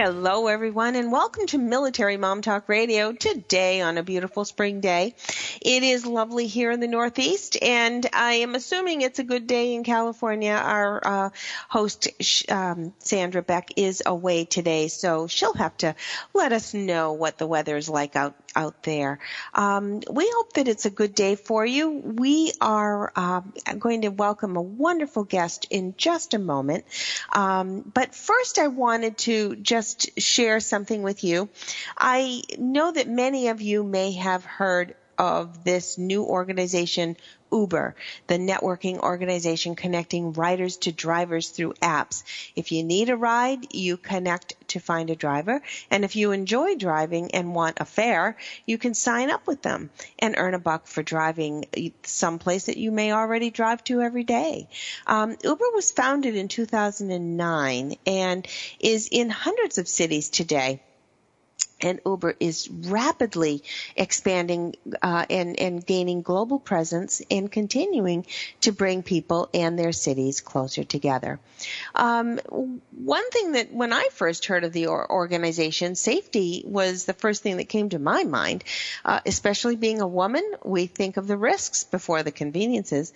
Hello, everyone, and welcome to Military Mom Talk Radio today on a beautiful spring day. It is lovely here in the Northeast, and I am assuming it's a good day in California. Our uh, host, um, Sandra Beck, is away today, so she'll have to let us know what the weather is like out out there. Um, we hope that it's a good day for you. We are uh, going to welcome a wonderful guest in just a moment. Um, but first, I wanted to just share something with you. I know that many of you may have heard of this new organization, Uber, the networking organization connecting riders to drivers through apps. If you need a ride, you connect to find a driver. And if you enjoy driving and want a fare, you can sign up with them and earn a buck for driving someplace that you may already drive to every day. Um, Uber was founded in 2009 and is in hundreds of cities today and Uber is rapidly expanding uh, and, and gaining global presence and continuing to bring people and their cities closer together. Um, one thing that when I first heard of the organization, safety was the first thing that came to my mind. Uh, especially being a woman, we think of the risks before the conveniences.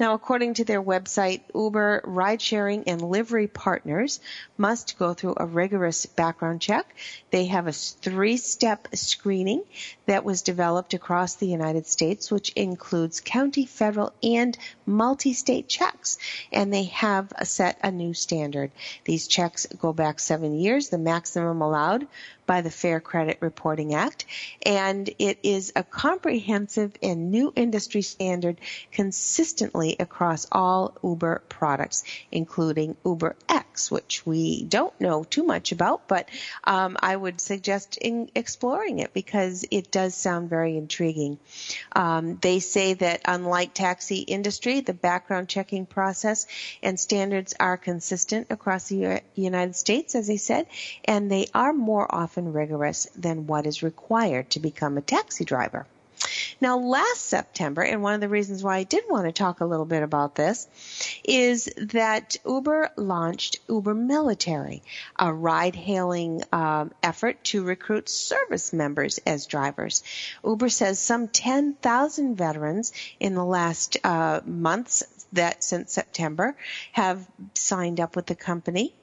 Now, according to their website, Uber ride sharing and livery partners must go through a rigorous background check. They have a three step screening that was developed across the United States, which includes county, federal, and multi state checks. And they have set a new standard. These checks go back seven years, the maximum allowed by the Fair Credit Reporting Act, and it is a comprehensive and new industry standard consistently across all Uber products, including Uber X, which we don't know too much about, but um, I would suggest exploring it because it does sound very intriguing. Um, they say that unlike taxi industry, the background checking process and standards are consistent across the United States, as I said, and they are more often often rigorous than what is required to become a taxi driver. Now, last September, and one of the reasons why I did want to talk a little bit about this is that Uber launched Uber Military, a ride hailing um, effort to recruit service members as drivers. Uber says some 10,000 veterans in the last uh, months that since September have signed up with the company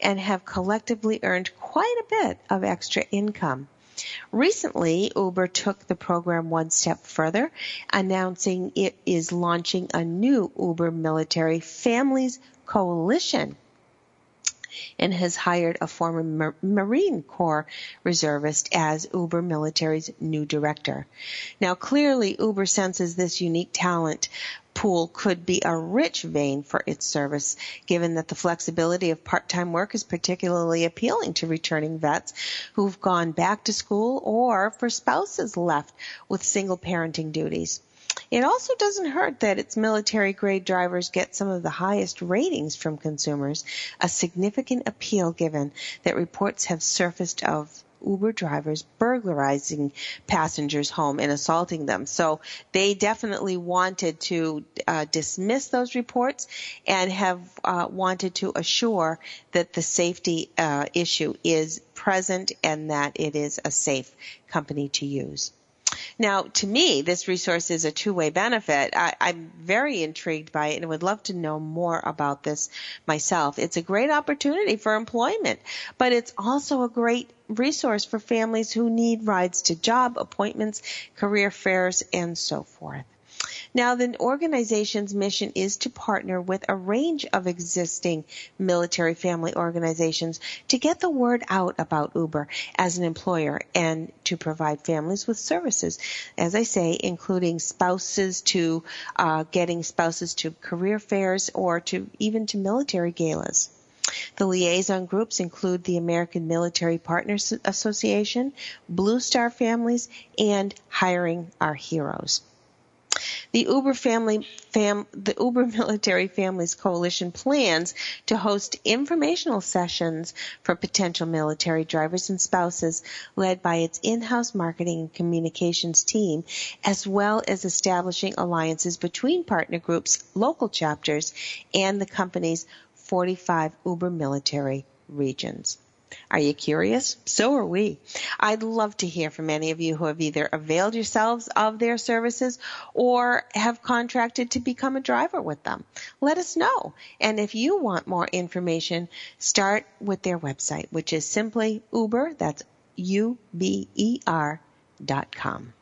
and have collectively earned quite a bit of extra income. Recently, Uber took the program one step further, announcing it is launching a new Uber Military Families Coalition and has hired a former Marine Corps reservist as Uber Military's new director. Now, clearly, Uber senses this unique talent pool could be a rich vein for its service, given that the flexibility of part-time work is particularly appealing to returning vets who've gone back to school or for spouses left with single parenting duties. It also doesn't hurt that its military grade drivers get some of the highest ratings from consumers, a significant appeal given that reports have surfaced of Uber drivers burglarizing passengers' home and assaulting them. So they definitely wanted to uh, dismiss those reports and have uh, wanted to assure that the safety uh, issue is present and that it is a safe company to use. Now, to me, this resource is a two-way benefit. I, I'm very intrigued by it and would love to know more about this myself. It's a great opportunity for employment, but it's also a great resource for families who need rides to job appointments, career fairs, and so forth. Now, the organization's mission is to partner with a range of existing military family organizations to get the word out about Uber as an employer and to provide families with services, as I say, including spouses to uh, getting spouses to career fairs or to even to military galas. The liaison groups include the American Military Partners Association, Blue Star Families, and Hiring Our Heroes. The Uber family fam, the Uber Military Families Coalition plans to host informational sessions for potential military drivers and spouses led by its in-house marketing and communications team, as well as establishing alliances between partner groups, local chapters, and the company's 45 Uber military regions. Are you curious? So are we. I'd love to hear from any of you who have either availed yourselves of their services or have contracted to become a driver with them. Let us know. And if you want more information, start with their website, which is simply Uber, that's U-B-E-R dot com.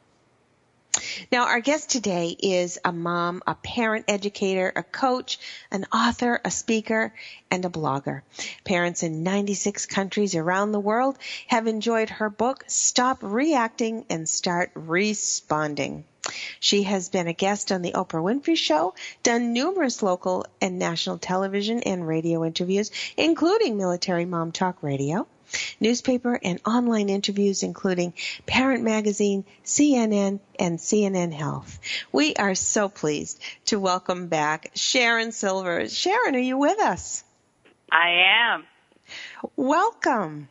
Now, our guest today is a mom, a parent educator, a coach, an author, a speaker, and a blogger. Parents in 96 countries around the world have enjoyed her book, Stop Reacting and Start Responding. She has been a guest on the Oprah Winfrey Show, done numerous local and national television and radio interviews, including Military Mom Talk Radio newspaper and online interviews including Parent Magazine, CNN, and CNN Health. We are so pleased to welcome back Sharon Silver. Sharon, are you with us? I am. Welcome.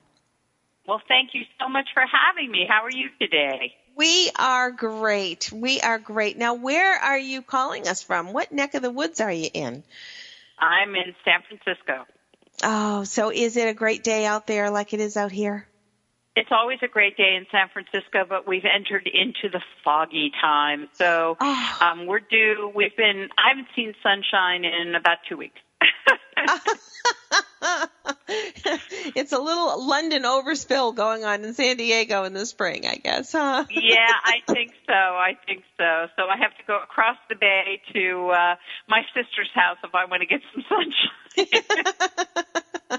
Well, thank you so much for having me. How are you today? We are great. We are great. Now, where are you calling us from? What neck of the woods are you in? I'm in San Francisco. Oh, so is it a great day out there like it is out here? It's always a great day in San Francisco, but we've entered into the foggy time. So oh. um, we're due. We've been. I haven't seen sunshine in about two weeks. it's a little London overspill going on in San Diego in the spring, I guess, huh? yeah, I think so. I think so. So I have to go across the bay to uh my sister's house if I want to get some sunshine.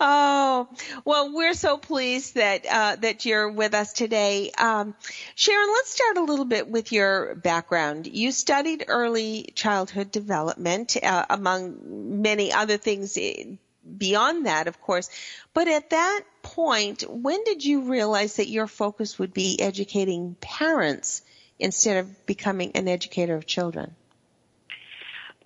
oh, well, we're so pleased that uh, that you're with us today, um, Sharon. Let's start a little bit with your background. You studied early childhood development, uh, among many other things eh, beyond that, of course. But at that point, when did you realize that your focus would be educating parents instead of becoming an educator of children?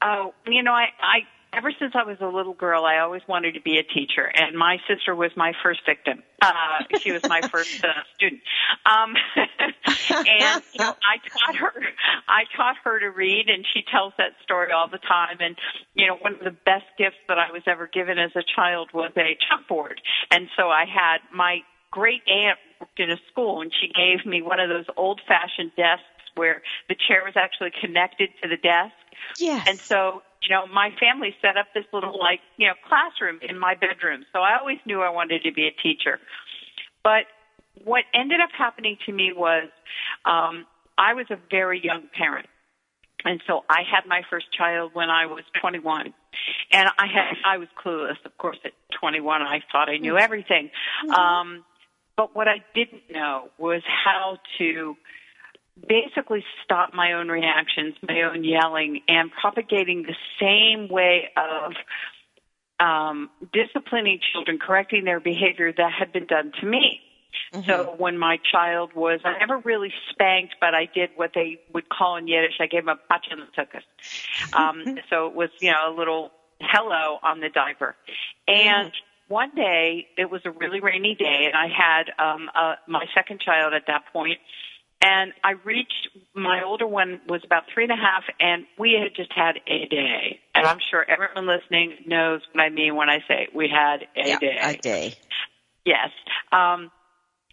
Oh, you know, I, I ever since I was a little girl, I always wanted to be a teacher, and my sister was my first victim. Uh, she was my first uh, student, um, and you know, I taught her. I taught her to read, and she tells that story all the time. And you know, one of the best gifts that I was ever given as a child was a chalkboard, and so I had my great aunt worked in a school, and she gave me one of those old-fashioned desks where the chair was actually connected to the desk. Yes. And so you know, my family set up this little like, you know, classroom in my bedroom. So I always knew I wanted to be a teacher. But what ended up happening to me was um I was a very young parent. And so I had my first child when I was 21. And I had I was clueless, of course at 21 I thought I knew everything. Mm-hmm. Um but what I didn't know was how to basically stop my own reactions, my own yelling, and propagating the same way of um, disciplining children, correcting their behavior that had been done to me. Mm-hmm. So when my child was, I never really spanked, but I did what they would call in Yiddish. I gave him a pachanatukas. Um, so it was, you know, a little hello on the diaper. And mm-hmm. one day, it was a really rainy day, and I had um, uh, my second child at that point, and I reached, my older one was about three and a half, and we had just had a day. And I'm sure everyone listening knows what I mean when I say we had a yeah, day. A day. Yes. Um,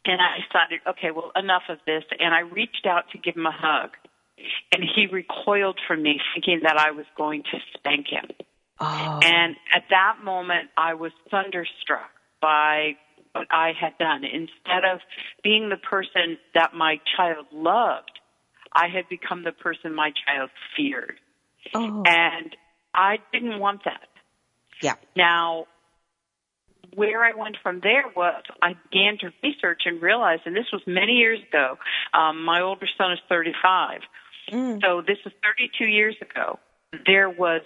and I decided, okay, well, enough of this. And I reached out to give him a hug. And he recoiled from me, thinking that I was going to spank him. Oh. And at that moment, I was thunderstruck by what I had done. Instead of being the person that my child loved, I had become the person my child feared. Oh. And I didn't want that. Yeah. Now, where I went from there was I began to research and realize, and this was many years ago. Um, my older son is 35, Mm. so this was 32 years ago. There was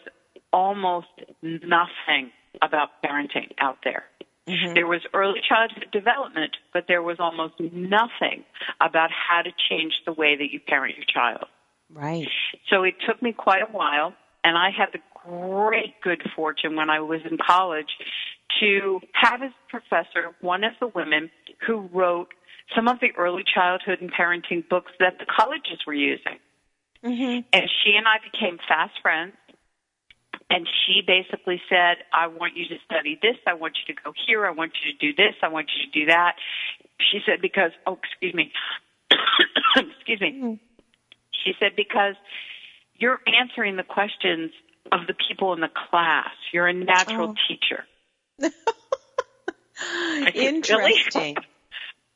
almost nothing about parenting out there. Mhm. There was early childhood development, but there was almost nothing about how to change the way that you parent your child. Right. So it took me quite a while, and I had the great good fortune when I was in college to have as a professor one of the women who wrote some of the early childhood and parenting books that the colleges were using. Mhm. And she and I became fast friends. And she basically said, I want you to study this. I want you to go here. I want you to do this. I want you to do that. She said, because, oh, excuse me. excuse me. Mm. She said, because you're answering the questions of the people in the class. You're a natural Oh. teacher. said, "Really?" Interesting.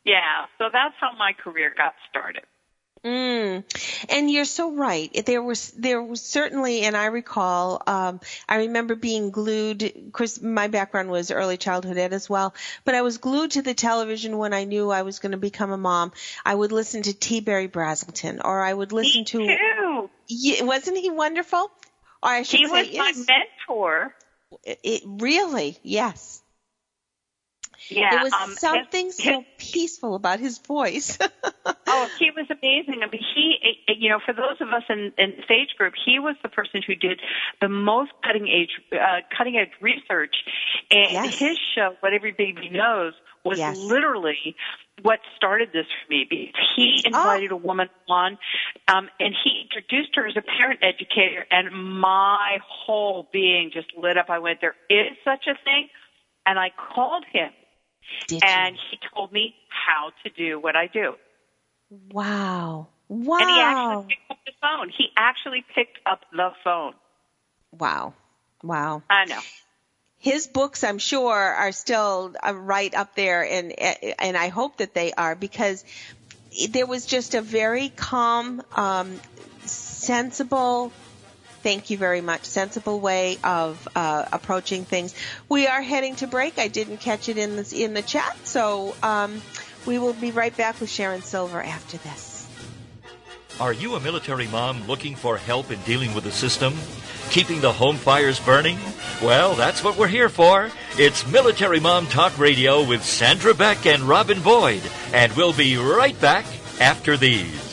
Yeah. So that's how my career got started. Mm. And you're so right. There was there was certainly, and I recall, um, I remember being glued. Of course, my background was early childhood ed as well, but I was glued to the television when I knew I was going to become a mom. I would listen to T. Berry Brazelton, or I would listen Me to. too. Yeah, wasn't he wonderful? Or I should He say, was my mentor. It, it really, yes. Yeah. there was um, something his- so peaceful about his voice. Oh, he was amazing. I mean, he, eh, you know, for those of us in, in the stage group, he was the person who did the most cutting edge, uh, cutting edge research. And Yes. his show, What Every Baby Knows, was Yes. literally what started this for me. Because he Oh. invited a woman on, um, and he introduced her as a parent educator, and my whole being just lit up. I went, there is such a thing, and I called him, Did and he told me how to do what I do. Wow. Wow. And he actually picked up the phone. He actually picked up the phone. wow. Wow. I know. his books i'm sure are still uh, right up there and and i hope that they are because there was just a very calm um sensible thank you very much sensible way of uh, approaching things we are heading to break i didn't catch it in the in the chat so um we will be right back with sharon silver after this Are you a military mom looking for help in dealing with the system? Keeping the home fires burning? Well, that's what we're here for. It's Military Mom Talk Radio with Sandra Beck and Robin Boyd. And we'll be right back after these.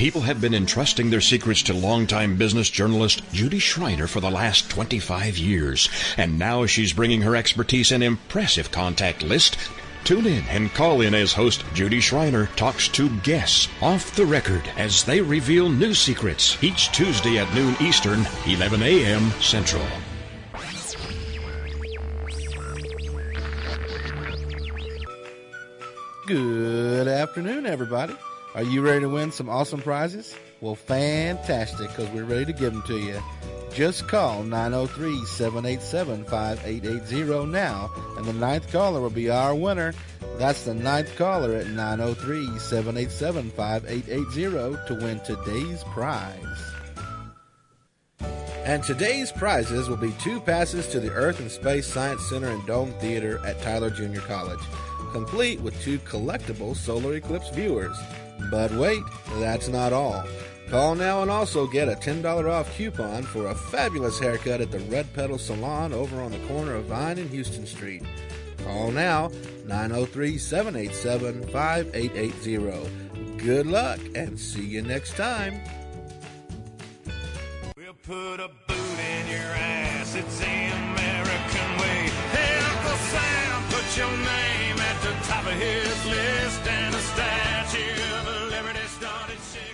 People have been entrusting their secrets to longtime business journalist Judy Schreiner for the last 25 years, and now she's bringing her expertise and impressive contact list. Tune in and call in as host Judy Schreiner talks to guests off the record as they reveal new secrets each Tuesday at noon Eastern, 11 a.m. Central. Good afternoon, everybody. Are you ready to win some awesome prizes? Well, fantastic, because we're ready to give them to you. Just call 903 787 5880 now, and the ninth caller will be our winner. That's the ninth caller at 903 787 5880 to win today's prize. And today's prizes will be two passes to the Earth and Space Science Center and Dome Theater at Tyler Junior College, complete with two collectible solar eclipse viewers. But wait, that's not all. Call now and also get a $10 off coupon for a fabulous haircut at the Red Petal Salon over on the corner of Vine and Houston Street. Call now 903 787 5880. Good luck and see you next time. We'll put a boot in your ass. It's the American way. Hey, Uncle Sam, put your name at the top of his list and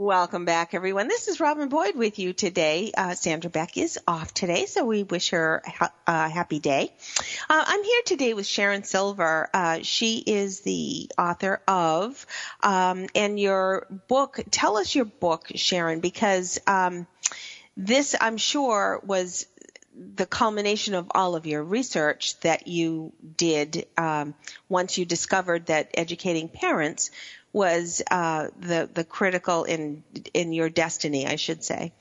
Welcome back, everyone. This is Robin Boyd with you today. Uh, Sandra Beck is off today, so we wish her a ha- uh, happy day. Uh, I'm here today with Sharon Silver. Uh, she is the author of, um, and your book. Tell us your book, Sharon, because um, this, I'm sure, was the culmination of all of your research that you did um, once you discovered that educating parents was uh, the the critical in in your destiny, I should say.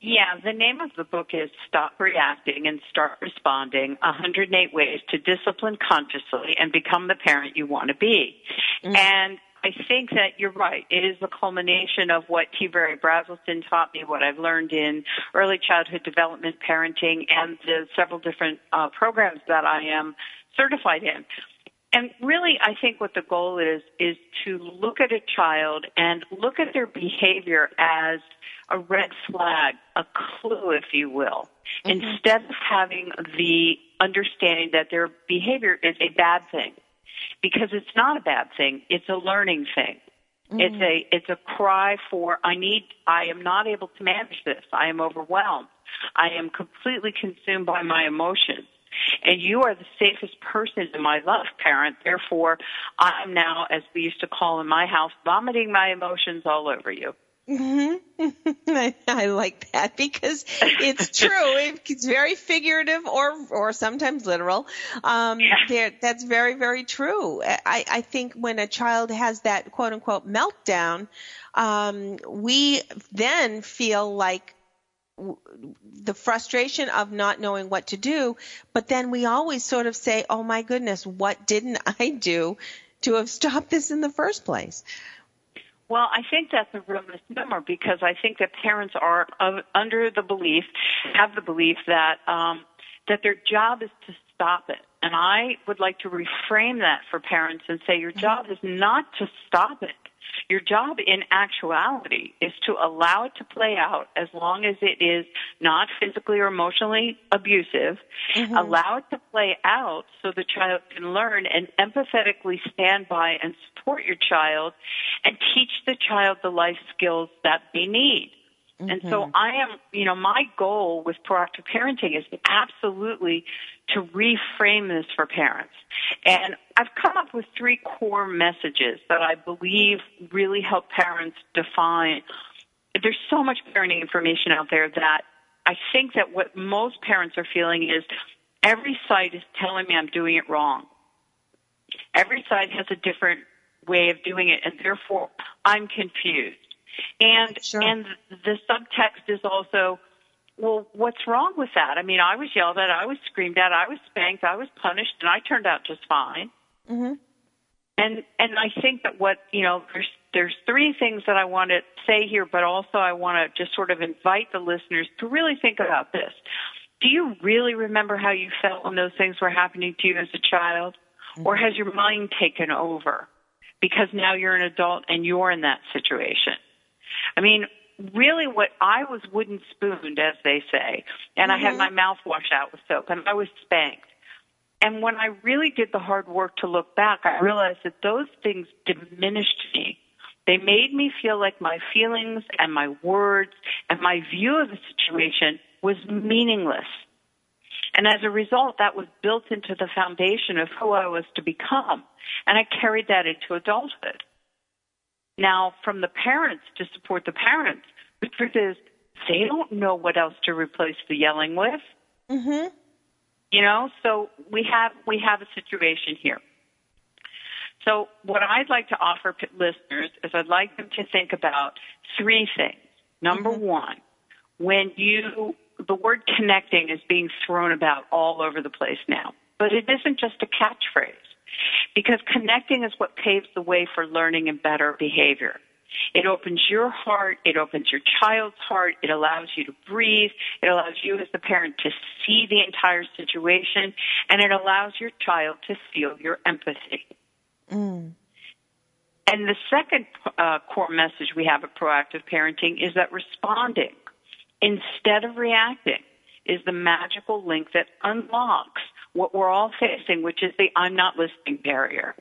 Yeah, the name of the book is Stop Reacting and Start Responding 108 Ways to Discipline Consciously and Become the Parent You Want to Be. And I think that you're right. It is the culmination of what T. Berry Brazelton taught me, what I've learned in early childhood development parenting, and the several different uh, programs that I am certified in. And really, I think what the goal is, is to look at a child and look at their behavior as a red flag, a clue, if you will, mm-hmm. instead of having the understanding that their behavior is a bad thing. Because it's not a bad thing, it's a learning thing. Mm-hmm. It's a it's a cry for I need I am not able to manage this. I am overwhelmed. I am completely consumed by my emotions. And you are the safest person in my life, parent. Therefore, I'm now, as we used to call in my house, vomiting my emotions all over you. I, I like that because it's true. It's very figurative or or sometimes literal. Um, Yeah. that's very very true. I, I think when a child has that quote unquote meltdown, um, we then feel like the frustration of not knowing what to do, but then we always sort of say, "Oh my goodness, what didn't I do to have stopped this in the first place?" Well, I think that's a real misnomer because I think that parents are uh, under the belief, have the belief that um, that their job is to stop it. And I would like to reframe that for parents and say your job is not to stop it. Your job in actuality is to allow it to play out as long as it is not physically or emotionally abusive. Mm-hmm. Allow it to play out so the child can learn and empathetically stand by and support your child and teach the child the life skills that they need. And so mm-hmm. I am, you know, my goal with proactive parenting is absolutely to reframe this for parents. And I've come up with three core messages that I believe really help parents define. There's so much parenting information out there that I think that what most parents are feeling is every site is telling me I'm doing it wrong. Every site has a different way of doing it, and therefore I'm confused. And Sure. and the subtext is also, well, what's wrong with that? I mean, I was yelled at, I was screamed at, I was spanked, I was punished, and I turned out just fine. hmm And and I think that what you know, there's there's three things that I want to say here, but also I want to just sort of invite the listeners to really think about this. Do you really remember how you felt when those things were happening to you as a child, or has your mind taken over because now you're an adult and you're in that situation? I mean, really, what I was wooden spooned, as they say, and I had mm-hmm. my mouth washed out with soap, and I was spanked. And when I really did the hard work to look back, I realized that those things diminished me. They made me feel like my feelings and my words and my view of the situation was meaningless. And as a result, that was built into the foundation of who I was to become. And I carried that into adulthood. Now, from the parents to support the parents, the truth is they don't know what else to replace the yelling with. hmm You know, so we have we have a situation here. So what I'd like to offer listeners is I'd like them to think about three things. Number one, when you, the word connecting is being thrown about all over the place now, but it isn't just a catchphrase because connecting is what paves the way for learning and better behavior. It opens your heart. It opens your child's heart. It allows you to breathe. It allows you as the parent to see the entire situation and it allows your child to feel your empathy. Mm. And the second uh, core message we have at proactive parenting is that responding instead of reacting is the magical link that unlocks what we're all facing, which is the I'm not listening barrier.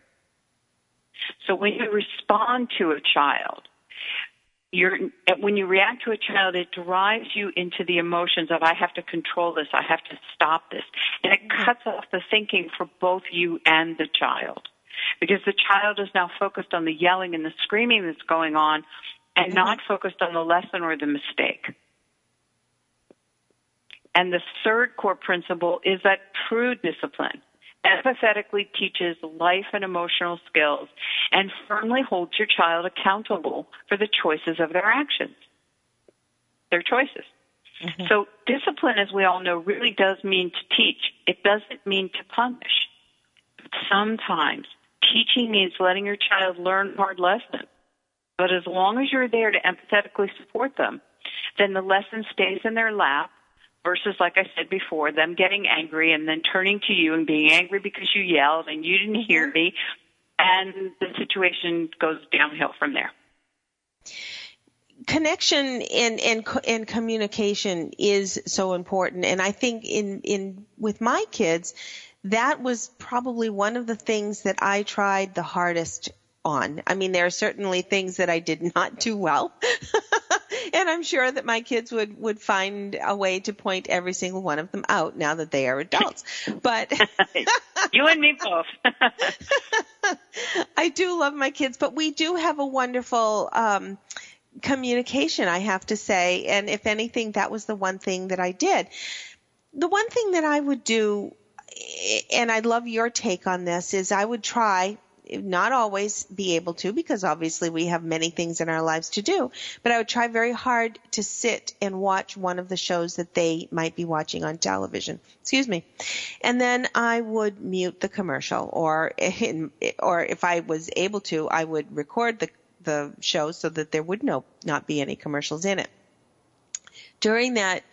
So when you respond to a child, you're, when you react to a child, it drives you into the emotions of, I have to control this, I have to stop this. And it cuts off the thinking for both you and the child. Because the child is now focused on the yelling and the screaming that's going on and not focused on the lesson or the mistake. And the third core principle is that true discipline empathetically teaches life and emotional skills and firmly holds your child accountable for the choices of their actions, their choices. Mm-hmm. So discipline, as we all know, really does mean to teach. It doesn't mean to punish. But sometimes teaching means letting your child learn hard lessons. But as long as you're there to empathetically support them, then the lesson stays in their lap versus, like I said before, them getting angry and then turning to you and being angry because you yelled and you didn't hear mm-hmm. me, and the situation goes downhill from there. Connection and, and and communication is so important, and I think in in with my kids, that was probably one of the things that I tried the hardest on. I mean, there are certainly things that I did not do well. and I'm sure that my kids would, would find a way to point every single one of them out now that they are adults. But you and me both. I do love my kids, but we do have a wonderful, um, communication, I have to say. And if anything, that was the one thing that I did. The one thing that I would do, and I'd love your take on this, is I would try not always be able to because obviously we have many things in our lives to do, but I would try very hard to sit and watch one of the shows that they might be watching on television. Excuse me. And then I would mute the commercial or in, or if I was able to, I would record the the show so that there would no not be any commercials in it. During that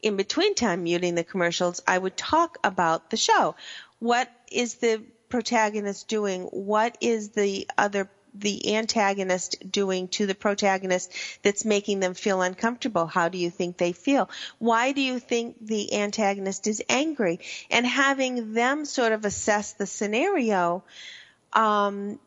in between time muting the commercials, I would talk about the show. What is the protagonist doing? What is the other the antagonist doing to the protagonist that's making them feel uncomfortable? How do you think they feel? Why do you think the antagonist is angry? And having them sort of assess the scenario, um,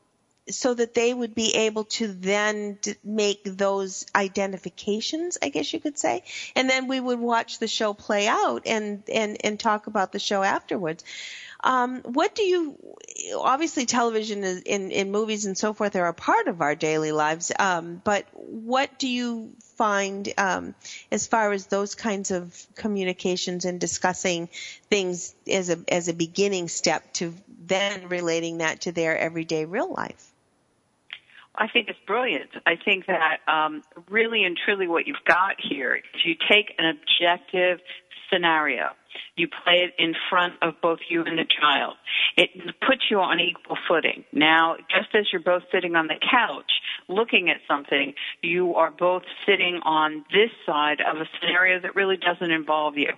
so that they would be able to then make those identifications, I guess you could say. And then we would watch the show play out and, and, and talk about the show afterwards. Um, what do you? Obviously, television is, in in movies and so forth are a part of our daily lives. Um, but what do you find um, as far as those kinds of communications and discussing things as a as a beginning step to then relating that to their everyday real life? I think it's brilliant. I think that um, really and truly what you've got here is you take an objective scenario. You play it in front of both you and the child. It puts you on equal footing. Now, just as you're both sitting on the couch looking at something, you are both sitting on this side of a scenario that really doesn't involve you.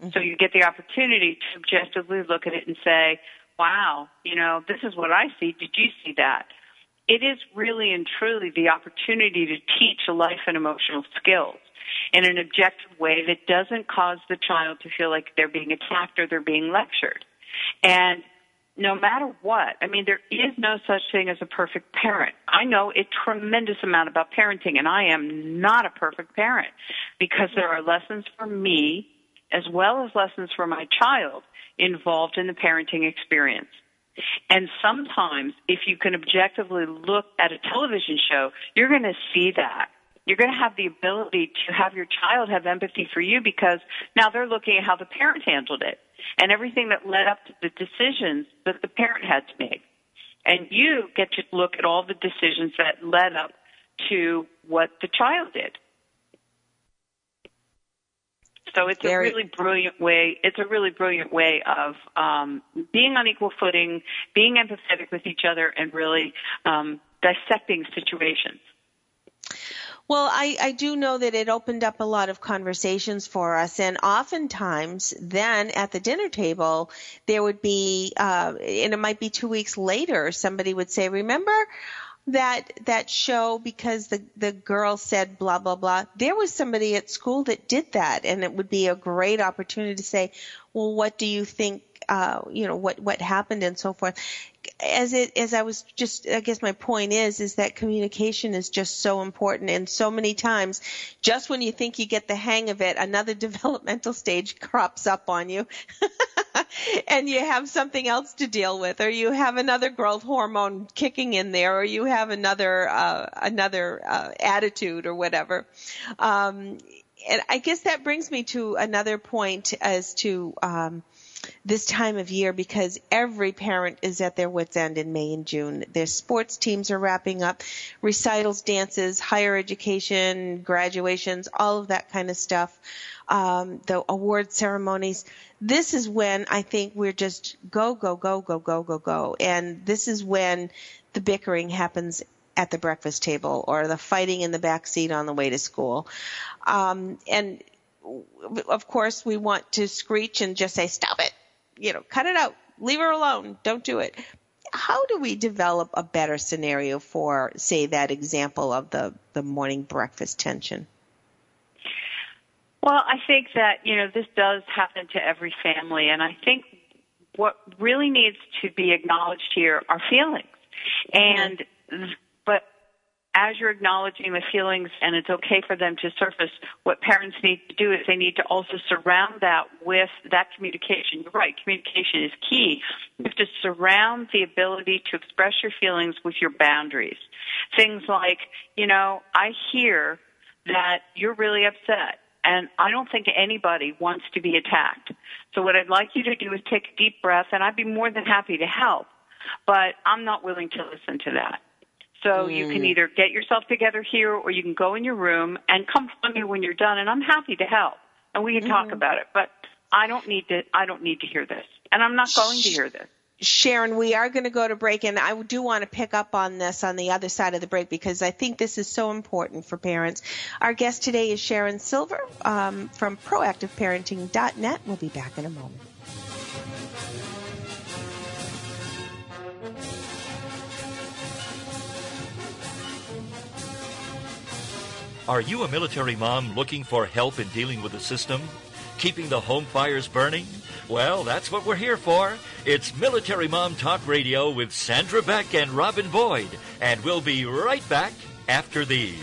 Mm-hmm. So you get the opportunity to objectively look at it and say, wow, you know, this is what I see. Did you see that? It is really and truly the opportunity to teach life and emotional skills in an objective way that doesn't cause the child to feel like they're being attacked or they're being lectured. And no matter what, I mean, there is no such thing as a perfect parent. I know a tremendous amount about parenting, and I am not a perfect parent because there are lessons for me as well as lessons for my child involved in the parenting experience. And sometimes, if you can objectively look at a television show, you're going to see that you're going to have the ability to have your child have empathy for you because now they're looking at how the parent handled it and everything that led up to the decisions that the parent had to make. And you get to look at all the decisions that led up to what the child did. So it's Very- a really brilliant way. It's a really brilliant way of um, being on equal footing, being empathetic with each other, and really um, dissecting situations. Well, I, I do know that it opened up a lot of conversations for us, and oftentimes then at the dinner table there would be, uh, and it might be two weeks later, somebody would say, "Remember that that show because the the girl said blah blah blah." There was somebody at school that did that, and it would be a great opportunity to say, "Well, what do you think?" Uh, you know what what happened and so forth. As it as I was just I guess my point is is that communication is just so important. And so many times just when you think you get the hang of it another developmental stage crops up on you. And you have something else to deal with or you have another growth hormone kicking in there or you have another uh, another uh, attitude or whatever. Um, and I guess that brings me to another point as to um, this time of year because every parent is at their wits end in May and June. Their sports teams are wrapping up, recitals, dances, higher education, graduations, all of that kind of stuff. Um, the award ceremonies. This is when I think we're just go, go, go, go, go, go, go. And this is when the bickering happens at the breakfast table or the fighting in the back seat on the way to school. Um, and of course, we want to screech and just say, stop it, you know, cut it out, leave her alone, don't do it. How do we develop a better scenario for, say, that example of the, the morning breakfast tension? Well, I think that, you know, this does happen to every family, and I think what really needs to be acknowledged here are feelings. And, as you're acknowledging the feelings and it's okay for them to surface, what parents need to do is they need to also surround that with that communication. You're right, communication is key. You have to surround the ability to express your feelings with your boundaries. Things like, you know, I hear that you're really upset and I don't think anybody wants to be attacked. So what I'd like you to do is take a deep breath and I'd be more than happy to help, but I'm not willing to listen to that. So you can either get yourself together here or you can go in your room and come find me when you're done and I'm happy to help and we can talk about it. But I don't need to I don't need to hear this. And I'm not going to hear this. Sharon, we are going to go to break, and I do want to pick up on this on the other side of the break because I think this is so important for parents. Our guest today is Sharon Silver um, from ProactiveParenting.net. We'll be back in a moment. Are you a military mom looking for help in dealing with the system? Keeping the home fires burning? Well, that's what we're here for. It's Military Mom Talk Radio with Sandra Beck and Robin Boyd. And we'll be right back after these.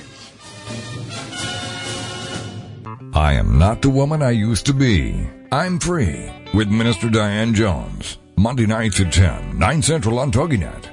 I am not the woman I used to be. I'm free with Minister Diane Jones. Monday nights at 10, 9 Central on TogiNet.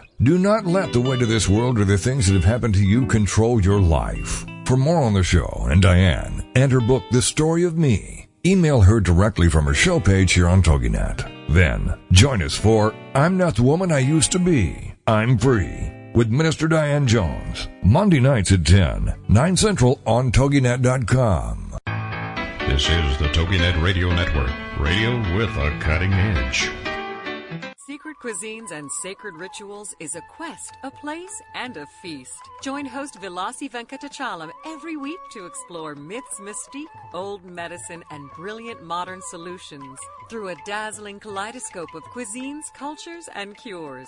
Do not let the weight of this world or the things that have happened to you control your life. For more on the show and Diane and her book, The Story of Me, email her directly from her show page here on TogiNet. Then join us for I'm Not the Woman I Used to Be. I'm Free with Minister Diane Jones. Monday nights at 10, 9 Central on TogiNet.com. This is the TogiNet Radio Network, radio with a cutting edge. Cuisines and Sacred Rituals is a quest, a place, and a feast. Join host Vilasi Venkatachalam every week to explore myths, mystique, old medicine, and brilliant modern solutions through a dazzling kaleidoscope of cuisines, cultures, and cures.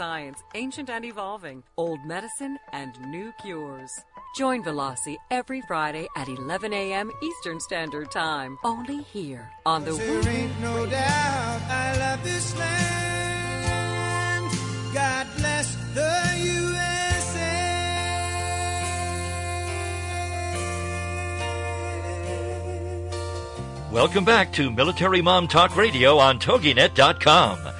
science, ancient and evolving, old medicine and new cures. Join Vilasi every Friday at 11 a.m. Eastern Standard Time, only here on the There ain't no doubt I love this land. God bless the USA. Welcome back to Military Mom Talk Radio on TogiNet.com.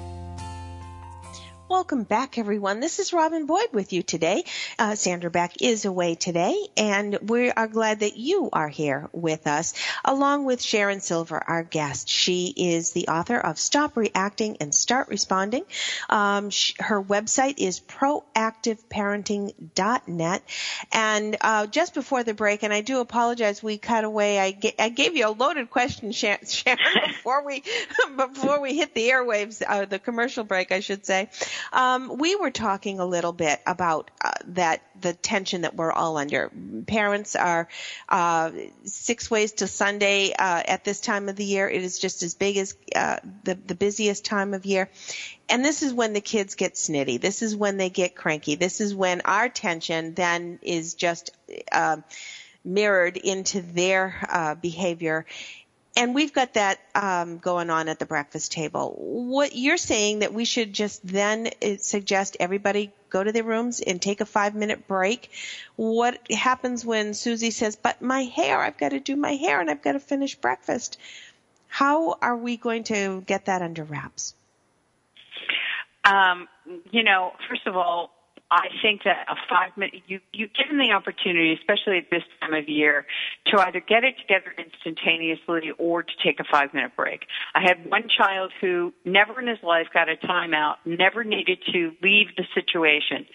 Welcome back, everyone. This is Robin Boyd with you today. Uh, Sandra Beck is away today, and we are glad that you are here with us, along with Sharon Silver, our guest. She is the author of Stop Reacting and Start Responding. Um, sh- her website is proactiveparenting.net. And uh, just before the break, and I do apologize, we cut away. I, gave you a loaded question, Sharon, before we before we hit the airwaves, uh, the commercial break, I should say. Um, we were talking a little bit about uh, that the tension that we're all under. Parents are uh, six ways to Sunday uh, at this time of the year. It is just as big as uh, the the busiest time of year. And this is when the kids get snitty. This is when they get cranky. This is when our tension then is just uh, mirrored into their uh, behavior and we've got that um, going on at the breakfast table. What you're saying that we should just then uh, suggest everybody go to their rooms and take a five minute break. What happens when Susie says, "But my hair, I've got to do my hair and I've got to finish breakfast." How are we going to get that under wraps? Um, you know, first of all, I think that a five minute you you give them the opportunity, especially at this time of year, to either get it together instantaneously or to take a five minute break. I had one child who never in his life got a timeout, never needed to leave the situation.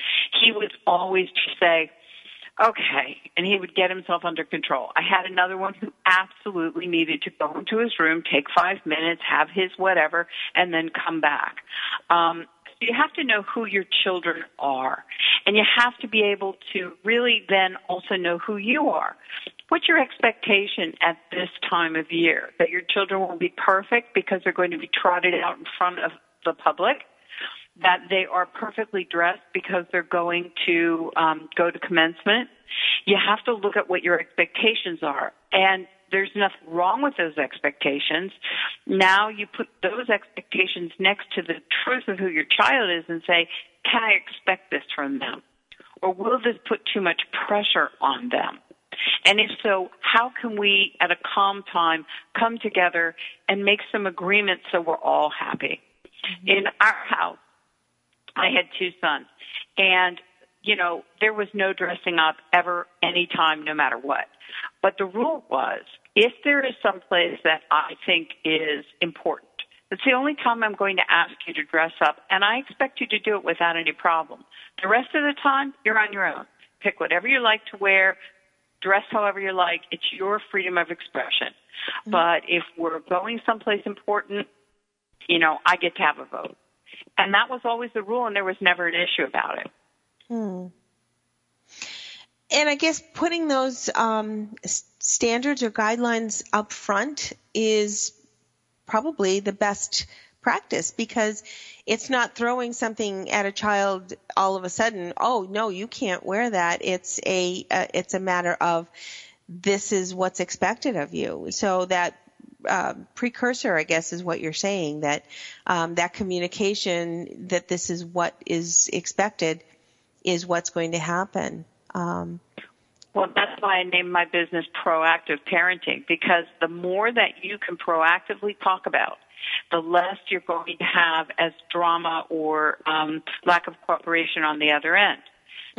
He was always to say, okay, and he would get himself under control. I had another one who absolutely needed to go into his room, take five minutes, have his whatever, and then come back. Um, you have to know who your children are, and you have to be able to really then also know who you are. What's your expectation at this time of year? That your children will be perfect because they're going to be trotted out in front of the public? that they are perfectly dressed because they're going to um, go to commencement. You have to look at what your expectations are. And there's nothing wrong with those expectations. Now you put those expectations next to the truth of who your child is and say, can I expect this from them? Or will this put too much pressure on them? And if so, how can we at a calm time come together and make some agreements so we're all happy? Mm-hmm. In our house, I had two sons and you know, there was no dressing up ever, anytime, no matter what. But the rule was, if there is some place that I think is important, it's the only time I'm going to ask you to dress up, and I expect you to do it without any problem. The rest of the time, you're on your own. Pick whatever you like to wear, dress however you like. It's your freedom of expression. Mm-hmm. But if we're going someplace important, you know, I get to have a vote. And that was always the rule, and there was never an issue about it. Hmm. And I guess putting those um, standards or guidelines up front is probably the best practice because it's not throwing something at a child all of a sudden. Oh no, you can't wear that. It's a uh, it's a matter of this is what's expected of you. So that uh, precursor, I guess, is what you're saying that um, that communication that this is what is expected is what's going to happen. Um, Well, that's why I named my business Proactive Parenting because the more that you can proactively talk about, the less you're going to have as drama or um, lack of cooperation on the other end.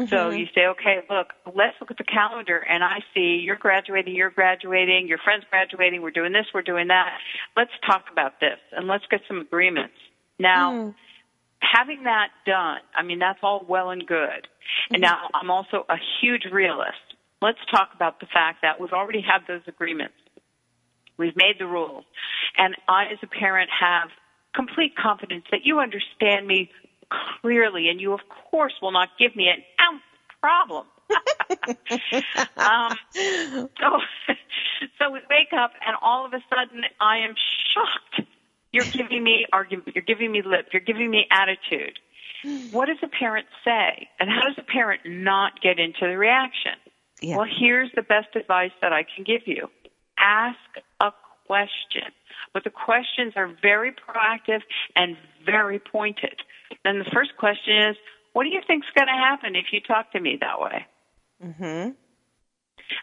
So you say, okay, look, let's look at the calendar and I see you're graduating, you're graduating, your friend's graduating, we're doing this, we're doing that. Let's talk about this and let's get some agreements. Now, having that done, I mean, that's all well and good. And now I'm also a huge realist. Let's talk about the fact that we've already had those agreements. We've made the rules. And I, as a parent, have complete confidence that you understand me clearly and you, of course, will not give me an ounce of problem. um, so, so we wake up and all of a sudden I am shocked. You're giving me argument. You're giving me lip. You're giving me attitude. What does a parent say? And how does a parent not get into the reaction? Yeah. Well, here's the best advice that I can give you. Ask a question. But the questions are very proactive and very pointed. Then the first question is, what do you think's going to happen if you talk to me that way? hmm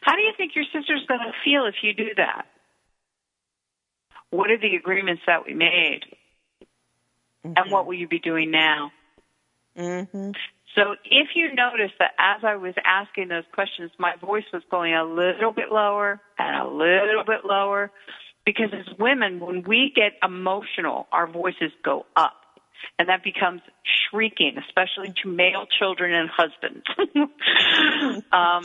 How do you think your sister's going to feel if you do that? What are the agreements that we made? And what will you be doing now? hmm So if you notice that as I was asking those questions, my voice was going a little bit lower and a little bit lower, because as women, when we get emotional, our voices go up. And that becomes shrieking, especially to male children and husbands. um,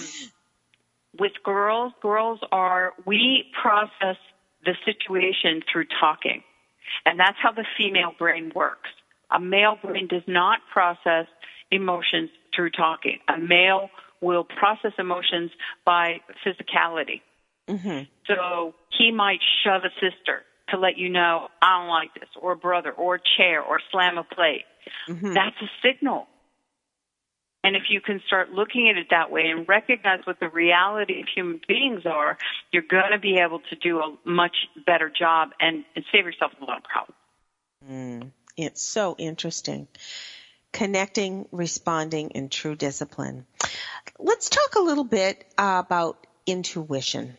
with girls, girls are, we process the situation through talking. And that's how the female brain works. A male brain does not process emotions through talking. A male will process emotions by physicality. hmm So he might shove a sister to let you know, I don't like this, or a brother, or a chair, or slam a plate. That's a signal. And if you can start looking at it that way and recognize what the reality of human beings are, you're going to be able to do a much better job and, and save yourself a lot of problems. Mm, it's so interesting. Connecting, responding, and true discipline. Let's talk a little bit uh, about intuition.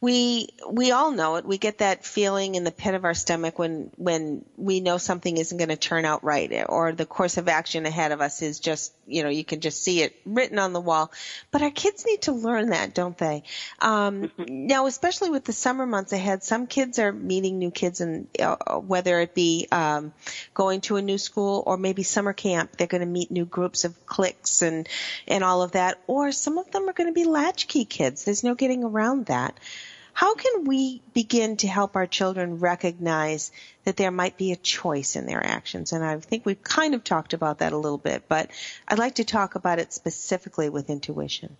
We we all know it. We get that feeling in the pit of our stomach when when we know something isn't going to turn out right, or the course of action ahead of us is just you know you can just see it written on the wall. But our kids need to learn that, don't they? Um, now, especially with the summer months ahead, some kids are meeting new kids, and uh, whether it be um, going to a new school or maybe summer camp, they're going to meet new groups of cliques and and all of that. Or some of them are going to be latchkey kids. There's no getting around that. How can we begin to help our children recognize that there might be a choice in their actions? And I think we've kind of talked about that a little bit, but I'd like to talk about it specifically with intuition.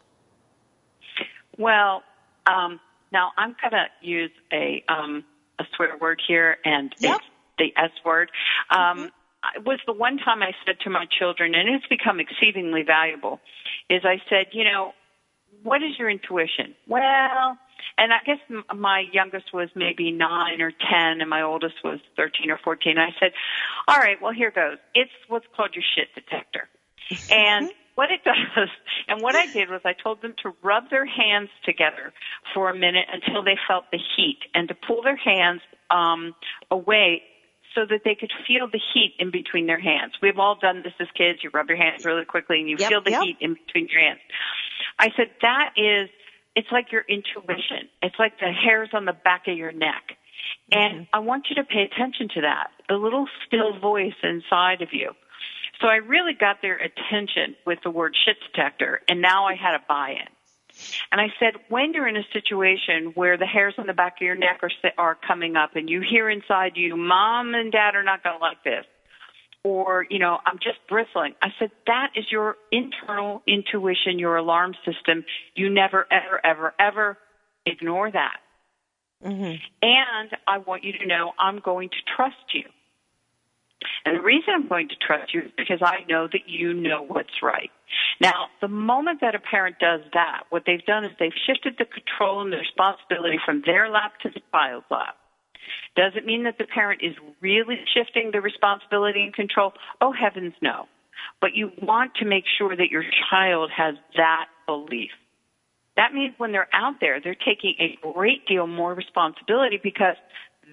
Well, um, now I'm going to use a um, a swear word here, and Yep. it's the S word. Um, It was the one time I said to my children, and it's become exceedingly valuable. Is I said, you know, what is your intuition? Well, and I guess my youngest was maybe nine or ten, and my oldest was thirteen or fourteen. I said, all right, well here goes. It's what's called your shit detector, and what it does, and what I did was I told them to rub their hands together for a minute until they felt the heat, and to pull their hands um, away so that they could feel the heat in between their hands. We've all done this as kids. You rub your hands really quickly and you Yep, feel the yep. heat in between your hands. I said that is it's like your intuition. It's like the hairs on the back of your neck. And mm-hmm. I want you to pay attention to that. The little still voice inside of you. So I really got their attention with the word shit detector and now I had a buy-in. And I said, when you're in a situation where the hairs on the back of your neck are are coming up, and you hear inside you, "Mom and Dad are not going to like this," or you know, "I'm just bristling," I said, that is your internal intuition, your alarm system. You never, ever, ever, ever ignore that. Mm-hmm. And I want you to know I'm going to trust you. And the reason I'm going to trust you is because I know that you know what's right. Now, the moment that a parent does that, what they've done is they've shifted the control and the responsibility from their lap to the child's lap. Does it mean that the parent is really shifting the responsibility and control? Oh, heavens no. But you want to make sure that your child has that belief. That means when they're out there, they're taking a great deal more responsibility because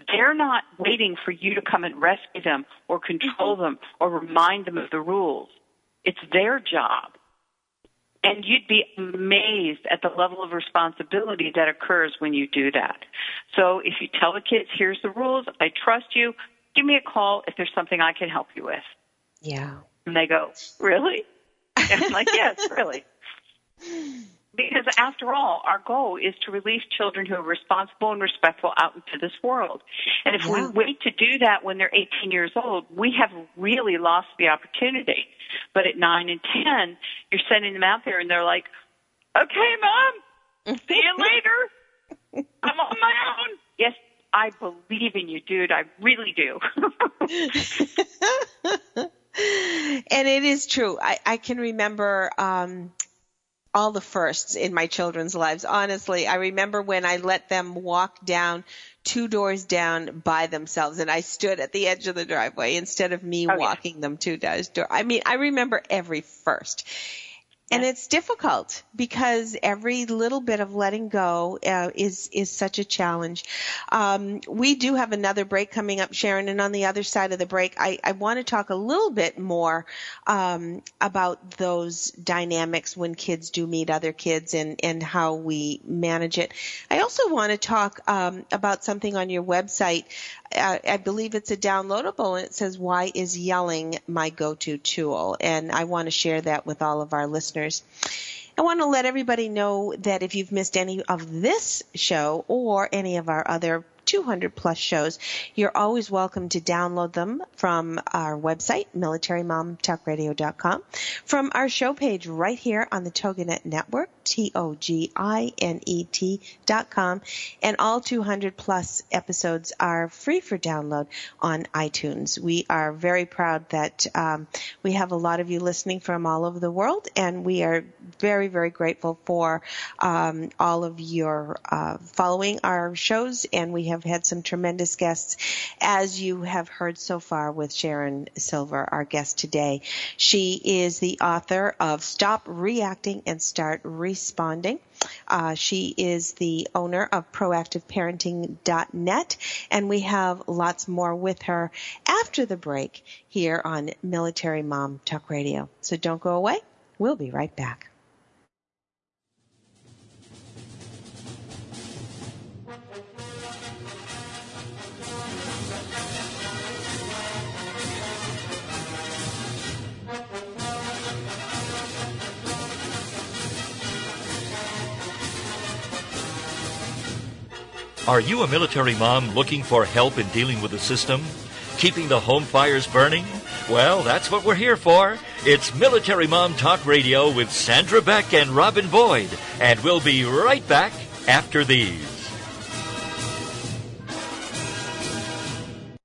they're not waiting for you to come and rescue them or control mm-hmm. them or remind them of the rules. It's their job. And you'd be amazed at the level of responsibility that occurs when you do that. So if you tell the kids, here's the rules, I trust you, give me a call if there's something I can help you with. Yeah. And they go, really? And I'm like, yes, really. Because after all, our goal is to release children who are responsible and respectful out into this world. And if we wait to do that when they're 18 years old, we have really lost the opportunity. But at 9 and 10, you're sending them out there and they're like, okay, mom, see you later. I'm on my own. Yes, I believe in you, dude. I really do. and it is true. I, I can remember um, all the firsts in my children's lives. Honestly, I remember when I let them walk down two doors down by themselves and I stood at the edge of the driveway instead of me Oh, yeah. walking them two doors. Door. I mean, I remember every first. And it's difficult because every little bit of letting go uh, is is such a challenge. Um, we do have another break coming up, Sharon, and on the other side of the break, I, I want to talk a little bit more um, about those dynamics when kids do meet other kids and and how we manage it. I also want to talk um, about something on your website. Uh, I believe it's a downloadable, and it says, "Why is yelling my go-to tool?" And I want to share that with all of our listeners. I want to let everybody know that if you've missed any of this show or any of our other 200 plus shows, you're always welcome to download them from our website, militarymomtalkradio.com, from our show page right here on the TogiNet network, T-O-G-I-N-E-T dot com, and all 200 plus episodes are free for download on iTunes. We are very proud that um, we have a lot of you listening from all over the world, and we are very, very grateful for um, all of your uh, following our shows, and we have had some tremendous guests, as you have heard so far with Sharon Silver, our guest today. She is the author of Stop Reacting and Start Responding. Uh, she is the owner of proactiveparenting.net, and we have lots more with her after the break here on Military Mom Talk Radio. So don't go away. We'll be right back. Are you a military mom looking for help in dealing with the system? Keeping the home fires burning? Well, that's what we're here for. It's Military Mom Talk Radio with Sandra Beck and Robin Boyd. And we'll be right back after these.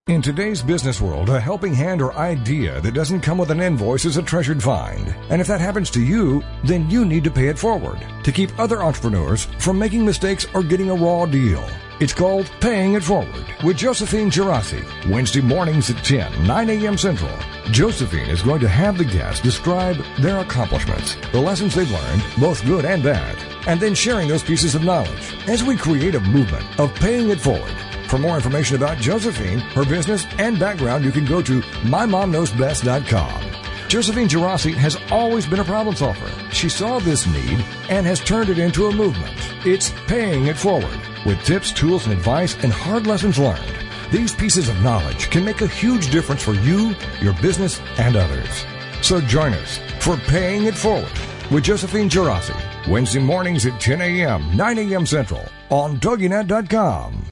In today's business world, a helping hand or idea that doesn't come with an invoice is a treasured find. And if that happens to you, then you need to pay it forward to keep other entrepreneurs from making mistakes or getting a raw deal. It's called Paying It Forward with Josephine Gerasi, Wednesday mornings at 10, 9 a.m. Central. Josephine is going to have the guests describe their accomplishments, the lessons they've learned, both good and bad, and then sharing those pieces of knowledge as we create a movement of paying it forward. For more information about Josephine, her business, and background, you can go to mymomknowsbest.com. Josephine Gerasi has always been a problem solver. She saw this need and has turned it into a movement. It's paying it forward with tips, tools, and advice and hard lessons learned. These pieces of knowledge can make a huge difference for you, your business, and others. So join us for Paying It Forward with Josephine Gerasi, Wednesday mornings at 10 a.m., 9 a.m. Central on TogiNet.com.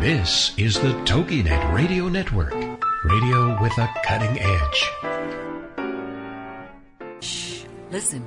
This is the TogiNet Radio Network, radio with a cutting edge. Shh, Listen,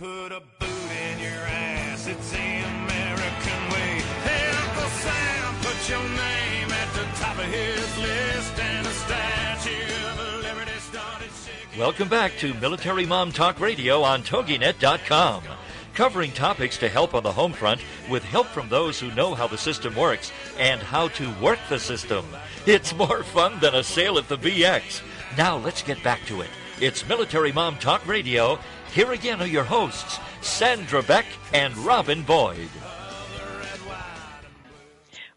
Put a boot in your ass. It's the American way. Hey, Uncle Sam, put your name at the top of his list, and a statue of liberty started shaking. Welcome back to Military Mom Talk Radio on TogiNet.com. Covering topics to help on the home front with help from those who know how the system works and how to work the system. It's more fun than a sale at the BX. Now let's get back to it. It's Military Mom Talk Radio. Here again are your hosts, Sandra Beck and Robin Boyd.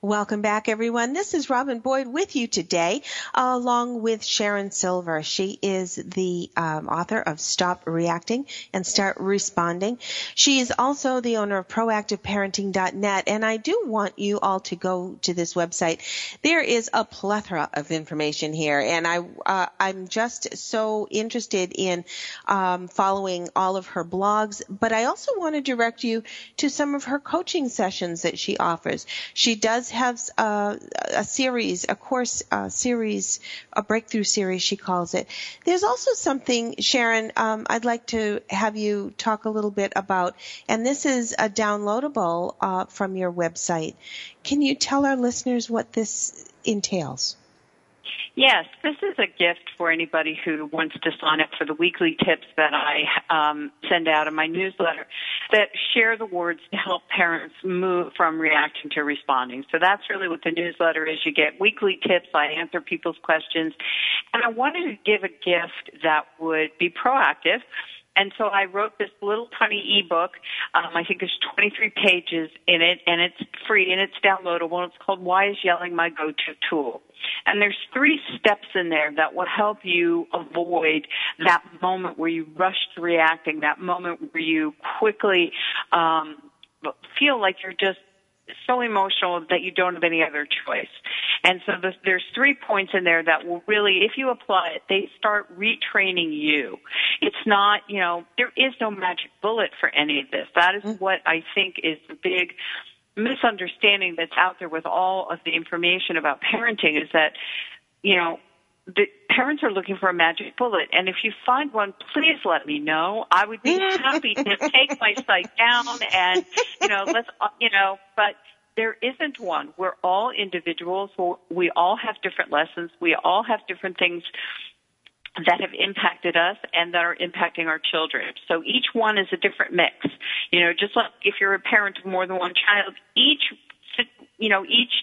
Welcome back, everyone. This is Robin Boyd with you today, along with Sharon Silver. She is the um, author of Stop Reacting and Start Responding. She is also the owner of ProactiveParenting.net, and I do want you all to go to this website. There is a plethora of information here, and I uh, I'm just so interested in um, following all of her blogs. But I also want to direct you to some of her coaching sessions that she offers. She does have uh, a series, a course uh, series, a breakthrough series, she calls it. There's also something, Sharon, um, I'd like to have you talk a little bit about, and this is a downloadable uh, from your website. Can you tell our listeners what this entails? Yes, this is a gift for anybody who wants to sign up for the weekly tips that I um, send out in my newsletter that share the words to help parents move from reacting to responding. So that's really what the newsletter is. You get weekly tips. I answer people's questions. And I wanted to give a gift that would be proactive. And so I wrote this little tiny ebook. Um, I think there's 23 pages in it, and it's free and it's downloadable. It's called "Why Is Yelling My Go-To Tool?" And there's three steps in there that will help you avoid that moment where you rush to reacting, that moment where you quickly um, feel like you're just so emotional that you don't have any other choice. And so the, there's three points in there that will really, if you apply it, they start retraining you. It's not, you know, there is no magic bullet for any of this. That is mm-hmm. what I think is the big misunderstanding that's out there with all of the information about parenting is that, you know, the parents are looking for a magic bullet, and if you find one, please let me know. I would be happy to take my site down and, you know, let's, you know, but there isn't one. We're all individuals. We all have different lessons. We all have different things that have impacted us and that are impacting our children. So each one is a different mix. You know, just like if you're a parent of more than one child, each, you know, each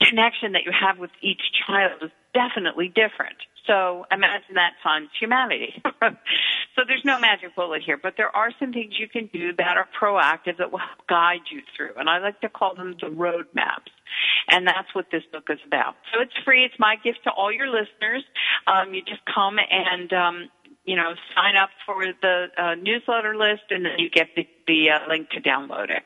connection that you have with each child is definitely different. So imagine that times humanity. so there's no magic bullet here, but there are some things you can do that are proactive that will help guide you through. And I like to call them the roadmaps. And that's what this book is about. So it's free. It's my gift to all your listeners. Um, you just come and, um, you know, sign up for the uh, newsletter list and then you get the, the uh, link to download it.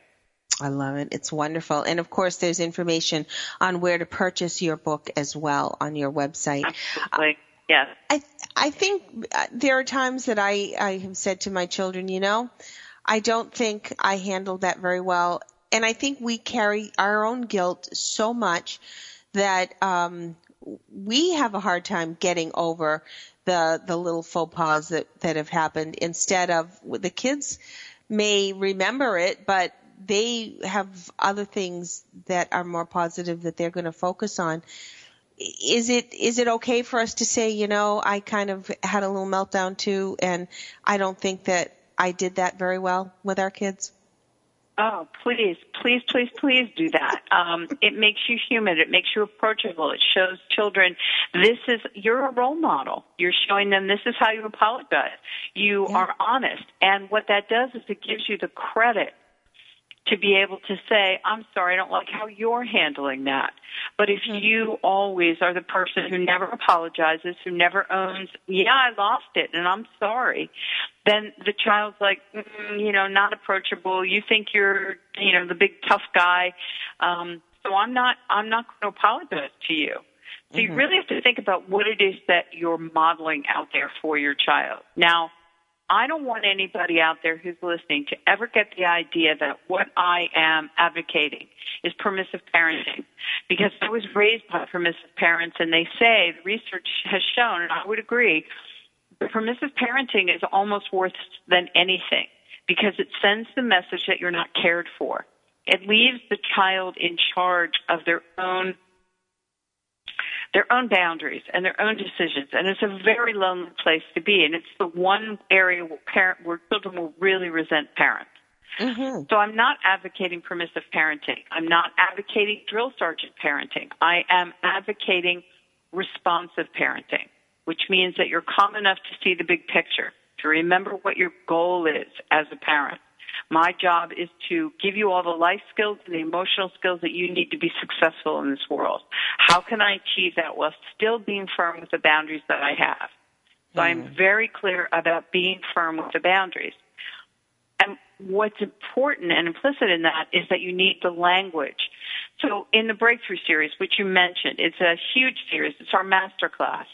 I love it. It's wonderful. And of course, there's information on where to purchase your book as well on your website. Absolutely. Yes. I I think uh, there are times that I I have said to my children, you know, I don't think I handled that very well, and I think we carry our own guilt so much that um, we have a hard time getting over the the little faux pas that that have happened. Instead of the kids may remember it, but they have other things that are more positive that they're going to focus on is it is it okay for us to say, you know, I kind of had a little meltdown too, and I don't think that I did that very well with our kids? Oh, please, please, please, please do that. Um, it makes you human. It makes you approachable. It shows children this is you're a role model. You're showing them this is how you apologize. You Yeah. are honest, and what that does is it gives you the credit to be able to say, I'm sorry, I don't like how you're handling that. But if you always are the person who never apologizes, who never owns, yeah, I lost it and I'm sorry, then the child's like, mm, you know, not approachable. You think you're, you know, the big tough guy. Um, so I'm not, I'm not going to apologize to you. So you really have to think about what it is that you're modeling out there for your child. Now, I don't want anybody out there who's listening to ever get the idea that what I am advocating is permissive parenting. Because I was raised by permissive parents and they say the research has shown, and I would agree, that permissive parenting is almost worse than anything because it sends the message that you're not cared for. It leaves the child in charge of their own their own boundaries and their own decisions. And it's a very lonely place to be. And it's the one area where, parent, where children will really resent parents. Mm-hmm. So I'm not advocating permissive parenting. I'm not advocating drill sergeant parenting. I am advocating responsive parenting, which means that you're calm enough to see the big picture, to remember what your goal is as a parent. My job is to give you all the life skills and the emotional skills that you need to be successful in this world. How can I achieve that while still being firm with the boundaries that I have? So I'm very clear about being firm with the boundaries. And what's important and implicit in that is that you need the language. So in the Breakthrough series, which you mentioned, it's a huge series. It's our master class.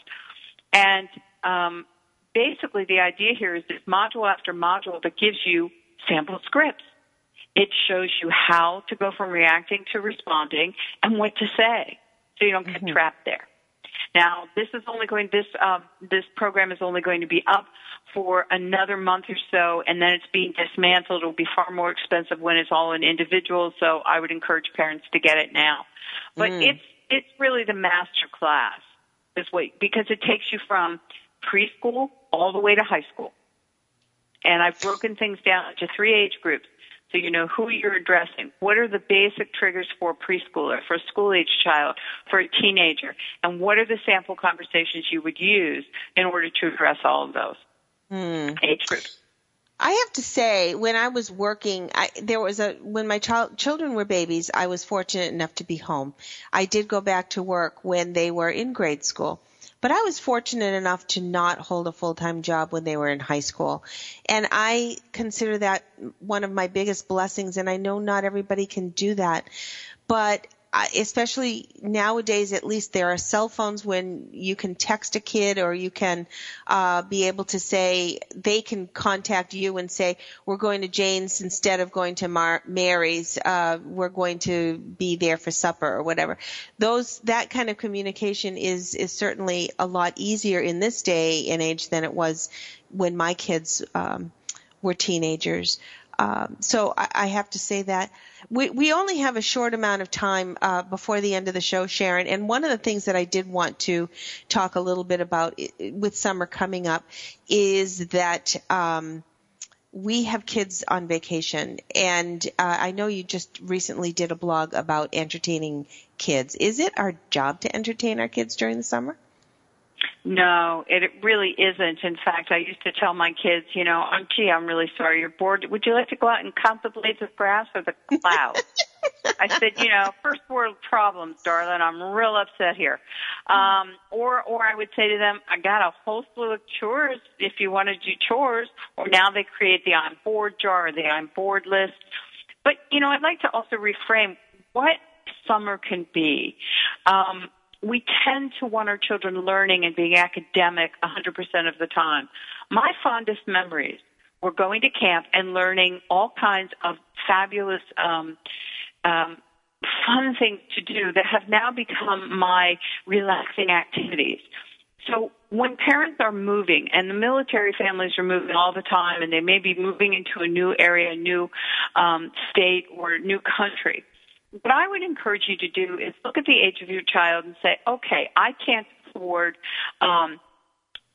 And um, basically the idea here is this module after module that gives you sample scripts. It shows you how to go from reacting to responding and what to say so you don't get trapped there. Now, this is only going this um, this program is only going to be up for another month or so, and then it's being dismantled. It'll be far more expensive when it's all in individuals. So I would encourage parents to get it now. But it's it's really the master class this way because it takes you from preschool all the way to high school, and I've broken things down into three age groups. So you know who you're addressing. What are the basic triggers for a preschooler, for a school age child, for a teenager? And what are the sample conversations you would use in order to address all of those hmm. age groups? I have to say, when I was working, I, there was a when my child children were babies. I was fortunate enough to be home. I did go back to work when they were in grade school, but I was fortunate enough to not hold a full time job when they were in high school, and I consider that one of my biggest blessings. And I know not everybody can do that, but especially nowadays, at least there are cell phones when you can text a kid or you can uh, be able to say they can contact you and say we're going to Jane's instead of going to Mar- Mary's. Uh, we're going to be there for supper or whatever. Those that kind of communication is is certainly a lot easier in this day and age than it was when my kids um, were teenagers. Um, so I, I have to say that we, we only have a short amount of time uh, before the end of the show, Sharon. And one of the things that I did want to talk a little bit about with summer coming up is that um, we have kids on vacation, and uh, I know you just recently did a blog about entertaining kids. Is it our job to entertain our kids during the summer? No, it really isn't. In fact, I used to tell my kids, you know, oh, gee, I'm really sorry you're bored. Would you like to go out and count the blades of grass or the clouds? I said, you know, first world problems, darling. I'm real upset here. Um, or, or I would say to them, I got a whole slew of chores if you want to do chores. Or now they create the I'm bored jar or the I'm bored list. But, you know, I'd like to also reframe what summer can be. Um, we tend to want our children learning and being academic 100% of the time. My fondest memories were going to camp and learning all kinds of fabulous, um, um, fun things to do that have now become my relaxing activities. So when parents are moving, and the military families are moving all the time, and they may be moving into a new area, a new um, state, or new country, what I would encourage you to do is look at the age of your child and say, okay, I can't afford um,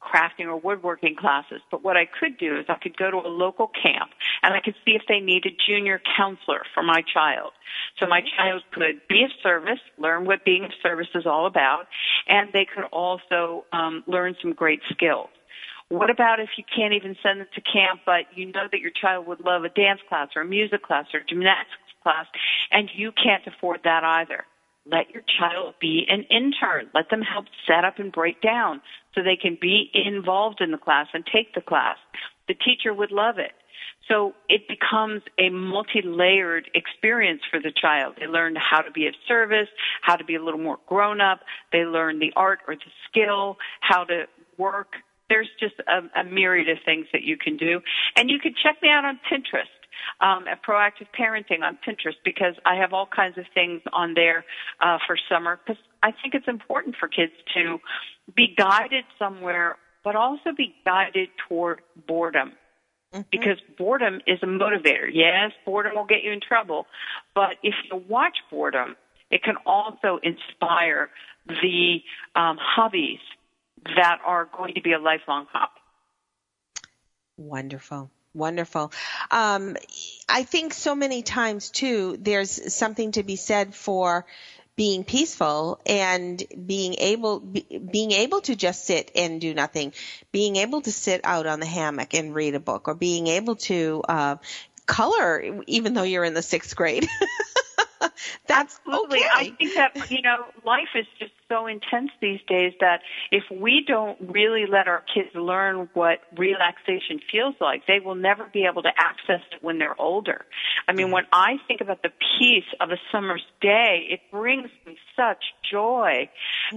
crafting or woodworking classes, but what I could do is I could go to a local camp and I could see if they need a junior counselor for my child. So my child could be of service, learn what being of service is all about, and they could also um, learn some great skills. What about if you can't even send them to camp, but you know that your child would love a dance class or a music class or gymnastics class, and you can't afford that either? Let your child be an intern. Let them help set up and break down so they can be involved in the class and take the class. The teacher would love it. So it becomes a multi-layered experience for the child. They learn how to be of service, how to be a little more grown up. They learn the art or the skill, how to work. There's just a, a myriad of things that you can do. And you can check me out on Pinterest um, at Proactive Parenting on Pinterest because I have all kinds of things on there uh, for summer because I think it's important for kids to be guided somewhere, but also be guided toward boredom. Mm-hmm. Because boredom is a motivator. Yes, boredom will get you in trouble, but if you watch boredom, it can also inspire the um, hobbies that are going to be a lifelong hobby. Wonderful. Wonderful. Um, I think so many times too, there's something to be said for being peaceful and being able be, being able to just sit and do nothing, being able to sit out on the hammock and read a book, or being able to uh, color even though you're in the sixth grade. That's Absolutely. okay. I think that, you know, life is just so intense these days that if we don't really let our kids learn what relaxation feels like, they will never be able to access it when they're older. I mean, when I think about the peace of a summer's day, it brings me such joy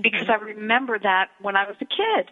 because mm-hmm. I remember that when I was a kid.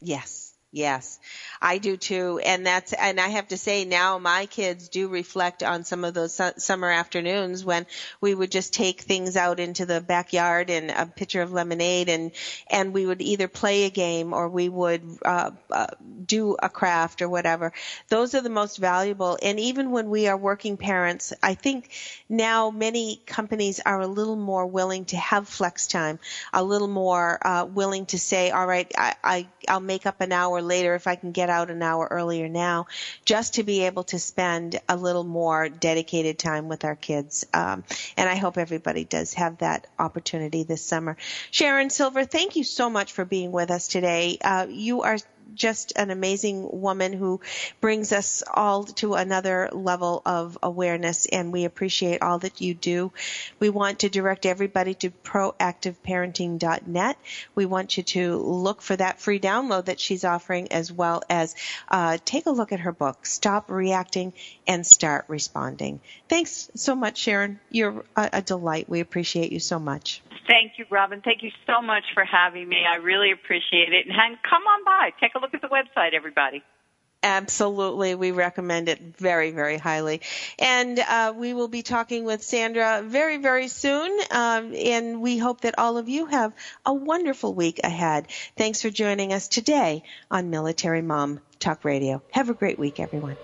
Yes. Yes, I do too. And that's, and I have to say now my kids do reflect on some of those su- summer afternoons when we would just take things out into the backyard and a pitcher of lemonade and, and we would either play a game or we would, uh, uh, do a craft or whatever. Those are the most valuable. And even when we are working parents, I think now many companies are a little more willing to have flex time, a little more, uh, willing to say, all right, I, I, I'll make up an hour later if I can get out an hour earlier now, just to be able to spend a little more dedicated time with our kids. Um, and I hope everybody does have that opportunity this summer. Sharon Silver, thank you so much for being with us today. Uh, you are just an amazing woman who brings us all to another level of awareness and we appreciate all that you do. We want to direct everybody to proactiveparenting.net. We want you to look for that free download that she's offering as well as uh, take a look at her book, Stop Reacting and Start Responding. Thanks so much, Sharon. You're a, a delight. We appreciate you so much. Thank you, Robin. Thank you so much for having me. I really appreciate it. And come on by. Take a look at the website, everybody. Absolutely. We recommend it very, very highly. And uh, we will be talking with Sandra very, very soon. Um, and we hope that all of you have a wonderful week ahead. Thanks for joining us today on Military Mom Talk Radio. Have a great week, everyone.